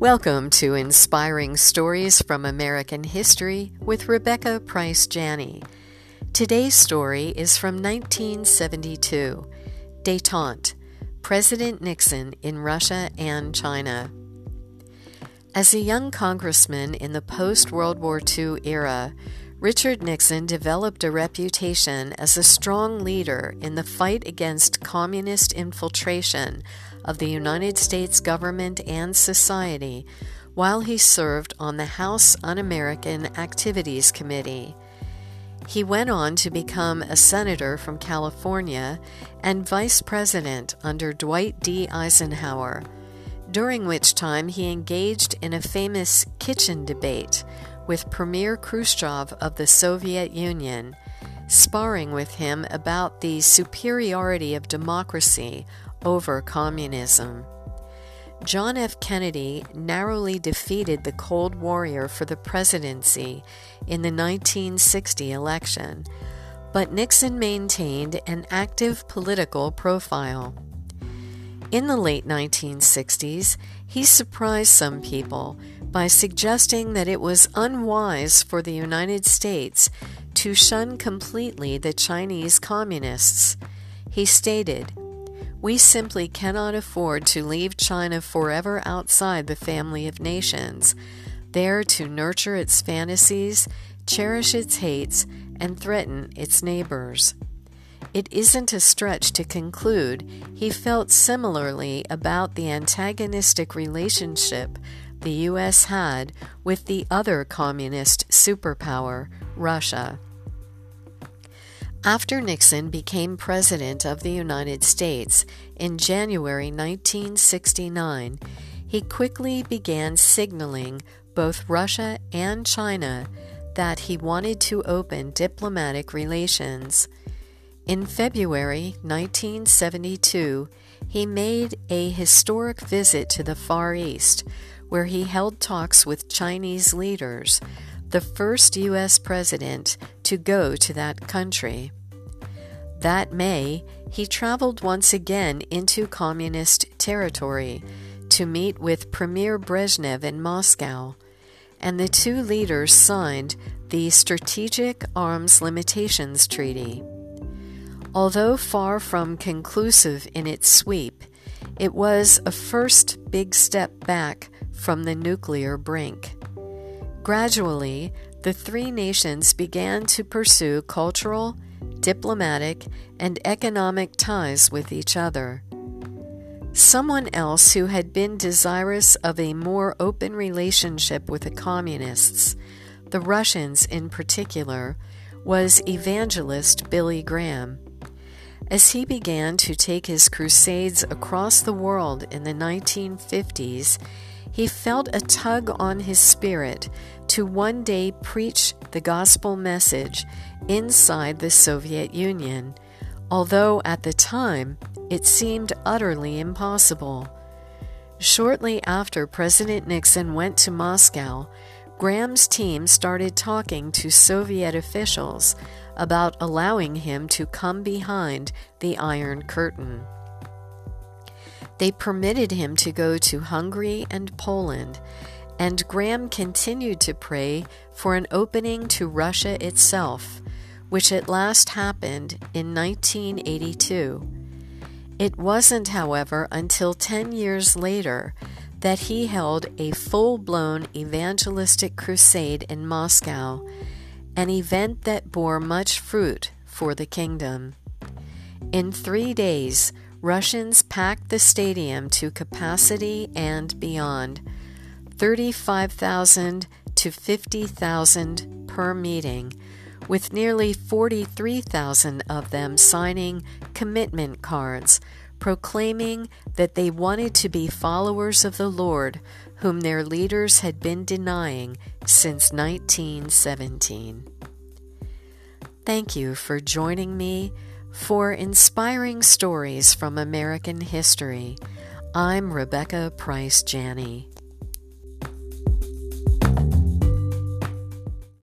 Welcome to Inspiring Stories from American History with Rebecca Price Janney. Today's story is from 1972 Detente President Nixon in Russia and China. As a young congressman in the post World War II era, Richard Nixon developed a reputation as a strong leader in the fight against communist infiltration of the United States government and society while he served on the House Un American Activities Committee. He went on to become a senator from California and vice president under Dwight D. Eisenhower, during which time he engaged in a famous kitchen debate with Premier Khrushchev of the Soviet Union, sparring with him about the superiority of democracy over communism. John F. Kennedy narrowly defeated the Cold Warrior for the presidency in the 1960 election, but Nixon maintained an active political profile. In the late 1960s, he surprised some people by suggesting that it was unwise for the United States to shun completely the Chinese communists. He stated, We simply cannot afford to leave China forever outside the family of nations, there to nurture its fantasies, cherish its hates, and threaten its neighbors. It isn't a stretch to conclude he felt similarly about the antagonistic relationship the U.S. had with the other communist superpower, Russia. After Nixon became President of the United States in January 1969, he quickly began signaling both Russia and China that he wanted to open diplomatic relations. In February 1972, he made a historic visit to the Far East, where he held talks with Chinese leaders, the first U.S. president to go to that country. That May, he traveled once again into communist territory to meet with Premier Brezhnev in Moscow, and the two leaders signed the Strategic Arms Limitations Treaty. Although far from conclusive in its sweep, it was a first big step back from the nuclear brink. Gradually, the three nations began to pursue cultural, diplomatic, and economic ties with each other. Someone else who had been desirous of a more open relationship with the communists, the Russians in particular, was evangelist Billy Graham. As he began to take his crusades across the world in the 1950s, he felt a tug on his spirit to one day preach the gospel message inside the Soviet Union, although at the time it seemed utterly impossible. Shortly after President Nixon went to Moscow, Graham's team started talking to Soviet officials about allowing him to come behind the Iron Curtain. They permitted him to go to Hungary and Poland, and Graham continued to pray for an opening to Russia itself, which at last happened in 1982. It wasn't, however, until 10 years later that he held a full blown evangelistic crusade in Moscow, an event that bore much fruit for the kingdom. In three days, Russians packed the stadium to capacity and beyond 35,000 to 50,000 per meeting, with nearly 43,000 of them signing commitment cards proclaiming that they wanted to be followers of the Lord, whom their leaders had been denying since 1917. Thank you for joining me for inspiring stories from American history. I'm Rebecca Price Janney.